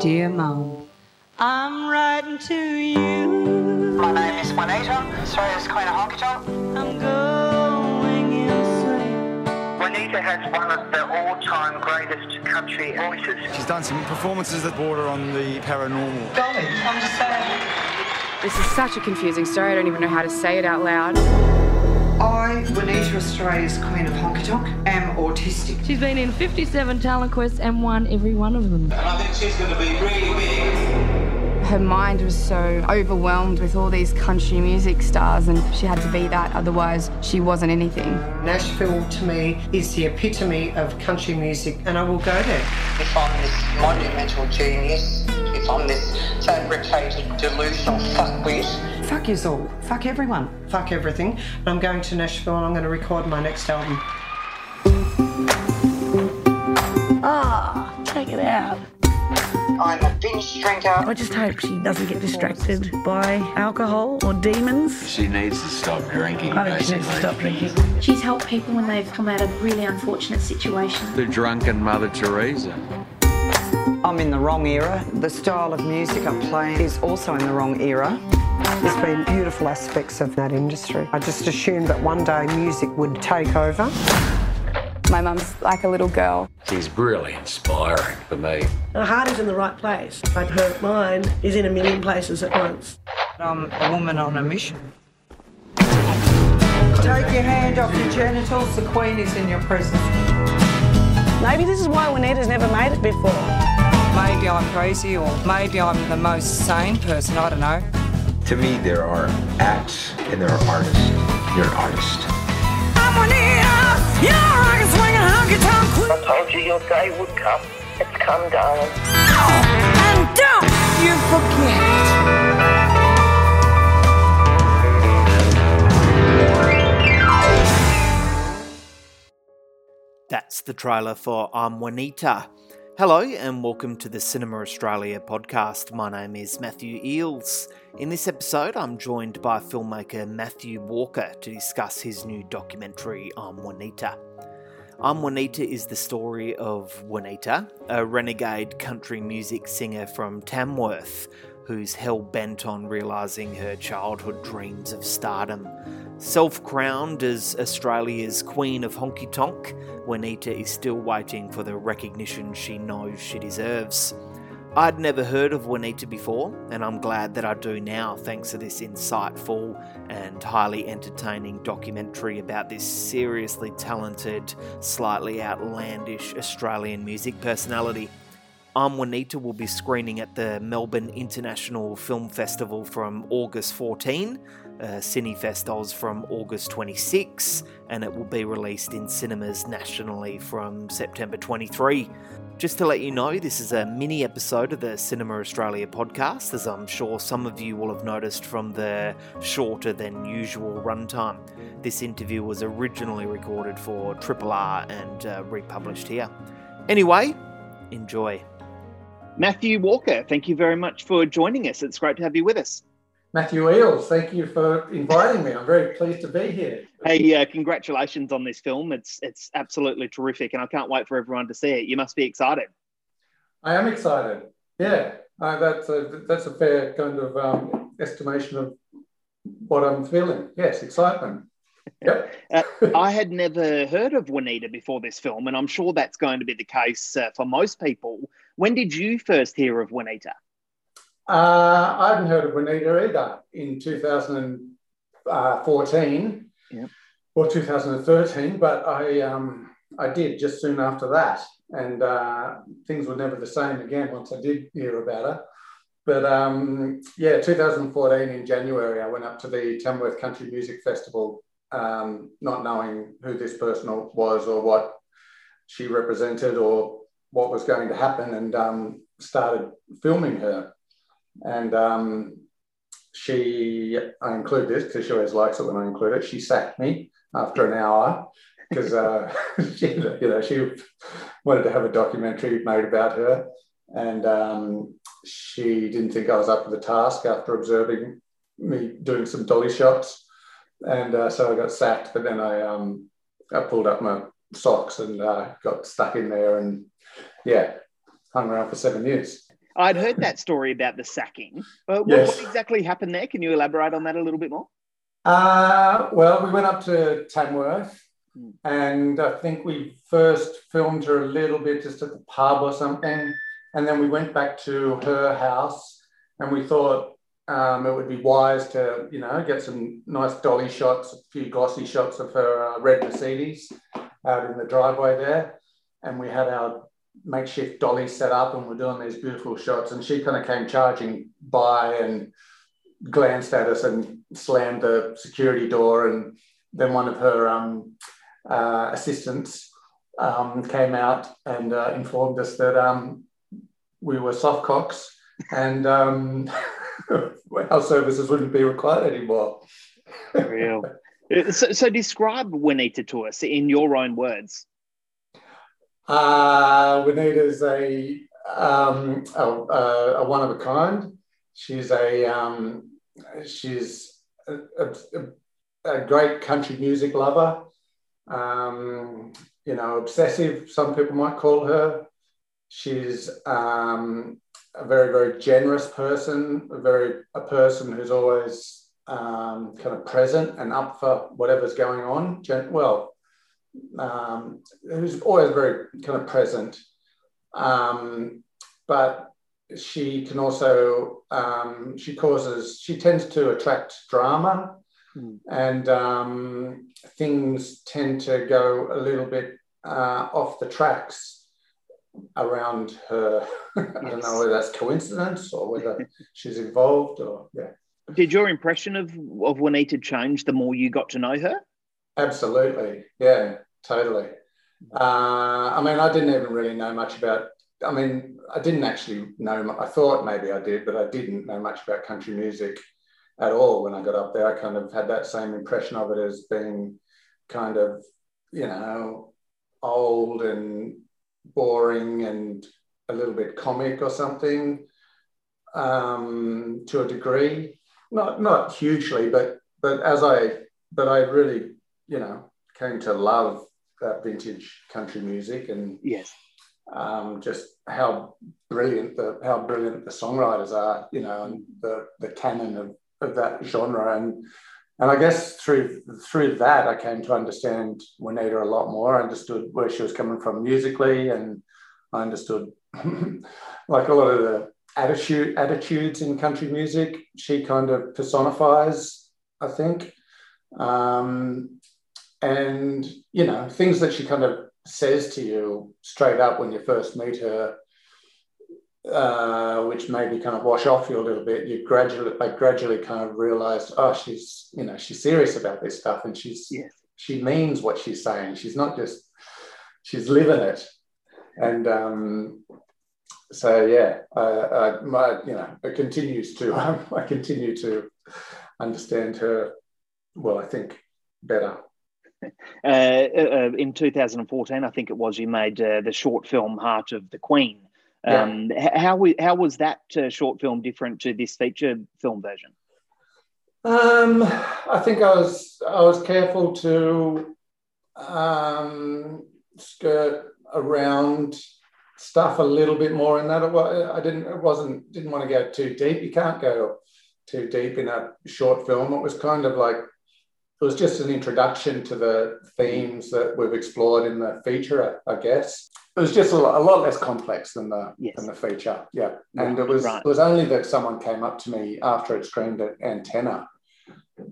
Dear Mum, I'm writing to you. My name is Juanita, Australia's Queen of Honky Tonk. I'm going insane. Juanita has one of the all-time greatest country voices. She's done some performances that border on the paranormal. Golly, I'm just saying. This is such a confusing story. I don't even know how to say it out loud. I, Juanita Australia's Queen of Honky Tonk, am autistic. She's been in 57 talent quests and won every one of them. And I think she's going to be really big. Her mind was so overwhelmed with all these country music stars, and she had to be that, otherwise, she wasn't anything. Nashville to me is the epitome of country music, and I will go there. If I'm this monumental genius, if I'm this fabricated, delusional fuckwit, Fuck yous all. Fuck everyone. Fuck everything. And I'm going to Nashville and I'm going to record my next album. Ah, take it out. I'm a binge drinker. I just hope she doesn't get distracted by alcohol or demons. She needs to stop drinking, I think she needs to stop drinking. She's helped people when they've come out of really unfortunate situations. The drunken Mother Teresa. I'm in the wrong era. The style of music I play is also in the wrong era. There's been beautiful aspects of that industry. I just assumed that one day music would take over. My mum's like a little girl. She's really inspiring for me. Her heart is in the right place, but her mind is in a million places at once. I'm a woman on a mission. Take your hand off your genitals. The Queen is in your presence. Maybe this is why Juanita's never made it before. Maybe I'm crazy or maybe I'm the most sane person. I don't know. To me, there are acts and there are artists. You're an artist. I told you your day would come. It's come, darling. And don't you forget. That's the trailer for I'm Juanita. Hello, and welcome to the Cinema Australia podcast. My name is Matthew Eeles. In this episode, I'm joined by filmmaker Matthew Walker to discuss his new documentary, I'm Juanita. I'm Juanita is the story of Juanita, a renegade country music singer from Tamworth who's hell bent on realising her childhood dreams of stardom. Self crowned as Australia's Queen of Honky Tonk, Juanita is still waiting for the recognition she knows she deserves. I'd never heard of Juanita before, and I'm glad that I do now thanks to this insightful and highly entertaining documentary about this seriously talented, slightly outlandish Australian music personality. I'm Juanita will be screening at the Melbourne International Film Festival from August 14, uh, Cinefest Oz from August 26, and it will be released in cinemas nationally from September 23. Just to let you know, this is a mini episode of the Cinema Australia podcast, as I'm sure some of you will have noticed from the shorter than usual runtime. This interview was originally recorded for Triple R and uh, republished here. Anyway, enjoy. Matthew Walker, thank you very much for joining us. It's great to have you with us. Matthew Eeles, thank you for inviting me. I'm very pleased to be here. Hey, uh, congratulations on this film. It's it's absolutely terrific, and I can't wait for everyone to see it. You must be excited. I am excited. Yeah, uh, that's a that's a fair kind of um, estimation of what I'm feeling. Yes, excitement. Yep. uh, I had never heard of Juanita before this film, and I'm sure that's going to be the case uh, for most people. When did you first hear of Juanita? Uh, I hadn't heard of Juanita either in 2014 Yep. or 2013, but I um, I did just soon after that, and uh, things were never the same again once I did hear about her. But um, yeah, 2014 in January, I went up to the Tamworth Country Music Festival, um, not knowing who this person was or what she represented or what was going to happen, and um, started filming her. And um, she, I include this because she always likes it when I include it. She sacked me after an hour because uh, she, you know, she wanted to have a documentary made about her, and um, she didn't think I was up to the task after observing me doing some dolly shots, and uh, so I got sacked. But then I, um, I pulled up my socks and uh, got stuck in there, and yeah, hung around for seven years. I'd heard that story about the sacking. Uh, what, Yes. what exactly happened there? Can you elaborate on that a little bit more? Uh, well, we went up to Tamworth, Hmm. and I think we first filmed her a little bit just at the pub or something, and then we went back to her house, and we thought um, it would be wise to, you know, get some nice dolly shots, a few glossy shots of her uh, red Mercedes out in the driveway there, and we had our makeshift dolly set up, and we're doing these beautiful shots, and she kind of came charging by and glanced at us and slammed the security door and then one of her um, uh, assistants um, came out and uh, informed us that um, we were soft cocks and um, our services wouldn't be required anymore. Real. Uh, So, so describe Juanita to us in your own words. Uh, Juanita's a, um, a, a, a one of a kind. She's a um, she's a, a, a great country music lover. Um, you know, obsessive. Some people might call her. She's um, a very very generous person. A very a person who's always um, kind of present and up for whatever's going on. Gen- well, um, who's always very kind of present. Um, but she can also, um, she causes, she tends to attract drama Mm. and um, things tend to go a little bit uh, off the tracks around her. I don't know whether that's coincidence or whether she's involved or, yeah. Did your impression of, of Juanita change the more you got to know her? Absolutely. Yeah, totally. Uh, I mean, I didn't even really know much about, I mean, I didn't actually know, I thought maybe I did, but I didn't know much about country music at all when I got up there. I kind of had that same impression of it as being kind of, you know, old and boring and a little bit comic or something um, to a degree. Not not hugely, but but as I but I really you know came to love that vintage country music and yes, um, just how brilliant the how brilliant the songwriters are, you know, and the the canon of, of that genre and. And I guess through through that, I came to understand Juanita a lot more. I understood where she was coming from musically, and I understood like a lot of the attitude attitudes in country music. She kind of personifies, I think, um, and you know things that she kind of says to you straight up when you first meet her, uh, which maybe kind of wash off you a little bit. You gradually, I gradually kind of realized, oh, she's you know she's serious about this stuff, and she's she means what she's saying. She's not just she's living it, and um, so yeah, I, I, my you know it continues to I continue to understand her. Well, I think better. Uh, uh, in 2014, I think it was, you made uh, the short film Heart of the Queen. Um, how, how was that uh, short film different to this feature film version? Um, I think I was I was careful to um, skirt around stuff a little bit more in that. It I didn't it wasn't didn't want to go too deep. You can't go too deep in a short film. It was kind of like it was just an introduction to the themes that we've explored in the feature, I I guess. It was just a lot, a lot less complex than the than the feature, yeah. And it was right. it was only that someone came up to me after it screened at Antenna,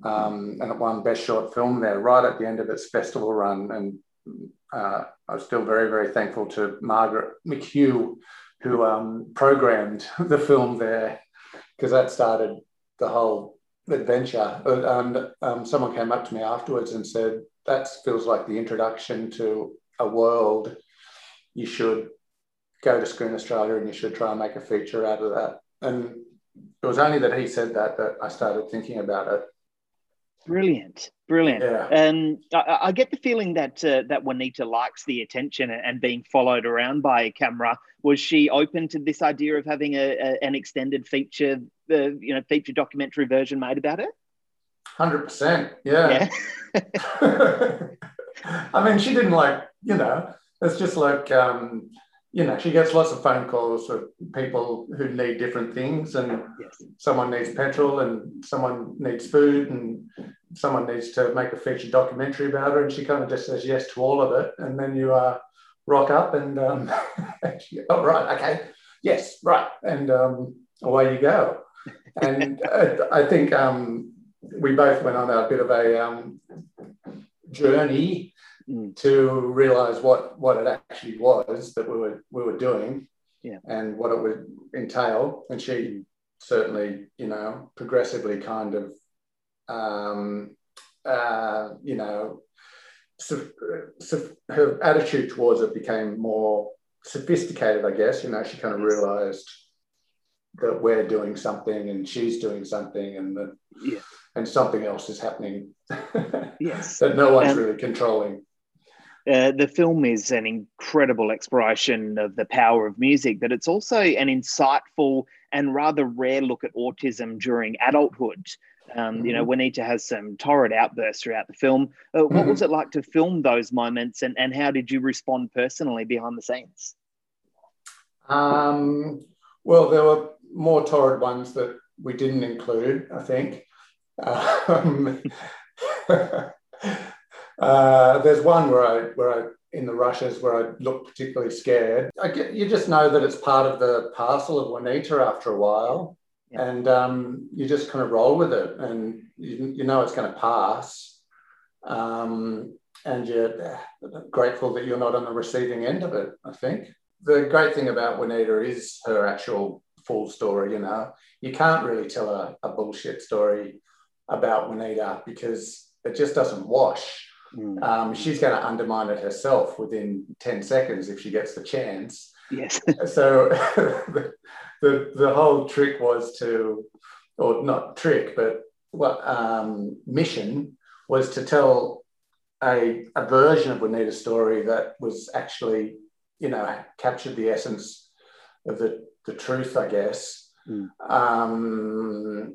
um, and it won Best Short Film there, right at the end of its festival run. And uh, I was still very very thankful to Margaret McHugh, who um, programmed the film there, because that started the whole adventure. And um, someone came up to me afterwards and said, "That feels like the introduction to a world. You should go to Screen Australia and you should try and make a feature out of that." And it was only that he said that that I started thinking about it. Brilliant, brilliant. Yeah. Um, I, I get the feeling that uh, that Juanita likes the attention and being followed around by a camera. Was she open to this idea of having a, a an extended feature, uh, you know, feature documentary version made about it? Hundred percent, yeah. I mean, she didn't like, you know, it's just like, um, you know, she gets lots of phone calls of people who need different things, and yes. someone needs petrol, and someone needs food, and someone needs to make a feature documentary about her, and she kind of just says yes to all of it, and then you uh, rock up and um, oh right, okay, yes, right, and um, away you go. And I, I think um, we both went on a bit of a um, journey Mm. to realize what what it actually was that we were we were doing Yeah. and what it would entail. And she certainly, you know, progressively kind of, um, uh, you know, so, so her attitude towards it became more sophisticated, I guess. You know, she kind of realized that we're doing something and she's doing something and that Yeah. and something else is happening Yes. that no one's Um, really controlling. Uh, the film is an incredible exploration of the power of music, but it's also an insightful and rather rare look at autism during adulthood. Um, You know, Juanita has some torrid outbursts throughout the film. Uh, what was it like to film those moments, and, and how did you respond personally behind the scenes? Um, well, there were more torrid ones that we didn't include, I think. Um, uh, there's one where I, where I, in the rushes, where I look particularly scared. I get, you just know that it's part of the parcel of Juanita after a while, and um, you just kind of roll with it, and you, you know it's going to pass. Um, and you're grateful that you're not on the receiving end of it, I think the great thing about Juanita is her actual full story. You know, you can't really tell a, a bullshit story about Juanita because it just doesn't wash. Um, she's going to undermine it herself within 10 seconds if she gets the chance. Yes. so the, the, the whole trick was to, or not trick, but what um, mission was to tell a, a version of Juanita's story that was actually you know, captured the essence of the, the truth, I guess. Mm. Um,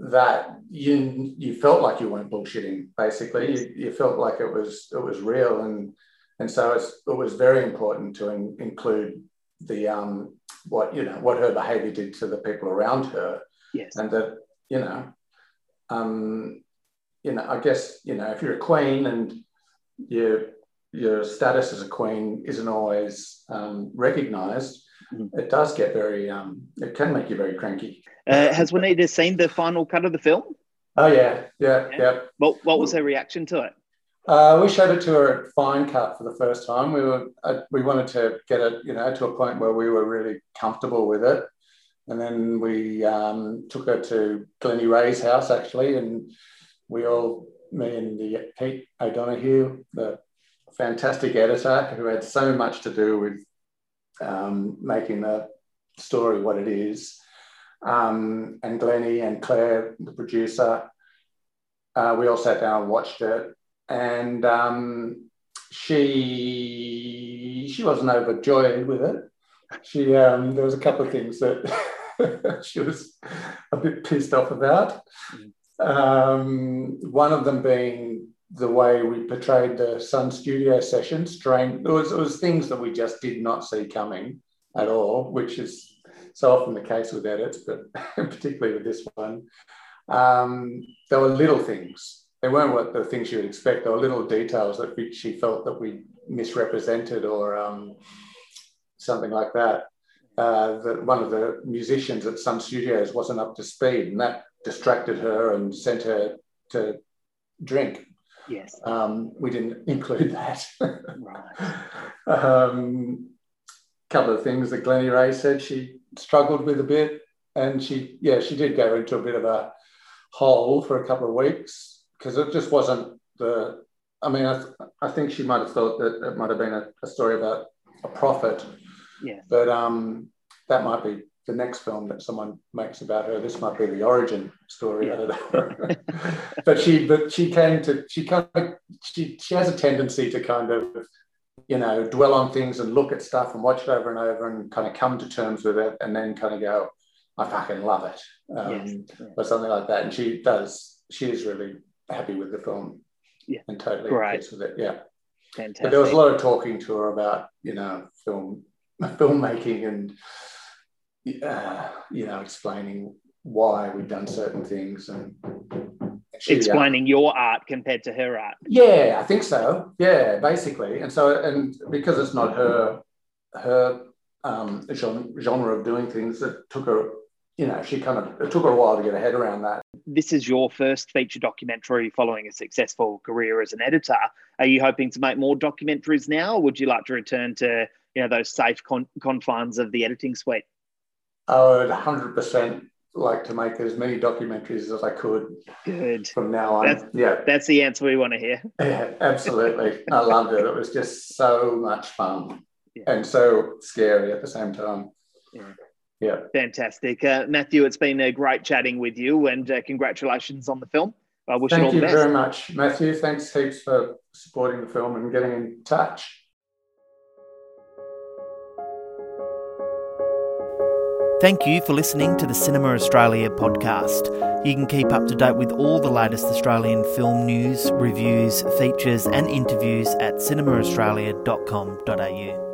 that you you felt like you weren't bullshitting. Basically, you, you, felt like it was it was real, and and so it's, it was very important to in, include the um, what you know what her behaviour did to the people around her. Yes, and that you know, um, you know, I guess you know if you're a queen and you your status as a queen isn't always um, recognized, mm. it does get very, um, it can make you very cranky. Uh, has Juanita seen the final cut of the film? Oh, yeah, yeah, yeah. yeah. What, what was her reaction to it? Uh, we showed it to her at fine cut for the first time. We were uh, we wanted to get it, you know, to a point where we were really comfortable with it, and then we um, took her to Glennie Ray's house actually, and we all, me and the Pete O'Donoghue, the fantastic editor who had so much to do with um, making the story what it is. Um, and Glennie and Claire, the producer, uh, we all sat down and watched it. And um, she she wasn't overjoyed with it. She um, there was a couple of things that she was a bit pissed off about. Um, one of them being the way we portrayed the Sun Studio sessions. It was, it was things that we just did not see coming at all, which is so often the case with edits, but particularly with this one. Um, there were little things. They weren't what the things you would expect. There were little details that we, she felt that we misrepresented or um, something like that. Uh, that one of the musicians at Sun Studios wasn't up to speed, and that distracted her and sent her to drink. Yes. Um, we didn't include that. right. Um, couple of things that Glennie Ray said she struggled with a bit, and she, yeah, she did go into a bit of a hole for a couple of weeks because it just wasn't the. I mean, I, th- I think she might have thought that it might have been a, a story about a prophet, yeah. but um, that might be the next film that someone makes about her. This might be the origin story. Yeah. I don't know. but she, but she came to. She kind of. She she has a tendency to kind of, you know, dwell on things and look at stuff and watch it over and over and kind of come to terms with it and then kind of go, I fucking love it, um, Yes. or something like that. And she does. She is really happy with the film. Yeah. And totally pleased with it. Yeah. Fantastic. But there was a lot of talking to her about, you know, film filmmaking and uh, you know explaining why we've done certain things and she, explaining your art compared to her art. Yeah, I think so. Yeah, basically, and so and because it's not her her um, genre of doing things, it took her. You know, she kind of it took her a while to get her head around that. This is your first feature documentary following a successful career as an editor. Are you hoping to make more documentaries now, or would you like to return to you know those safe con- confines of the editing suite? I would 100% like to make as many documentaries as I could. Good. From now on. That's, yeah. That's the answer we want to hear. Yeah, absolutely. I loved it. It was just so much fun yeah. and so scary at the same time. Yeah. Yeah. Fantastic. Uh, Matthew, it's been a great chatting with you and uh, congratulations on the film. I wish Thank you all the best. very much, Matthew. Thanks heaps for supporting the film and getting in touch. Thank you for listening to the Cinema Australia podcast. You can keep up to date with all the latest Australian film news, reviews, features, and interviews at cinemaaustralia.com.au.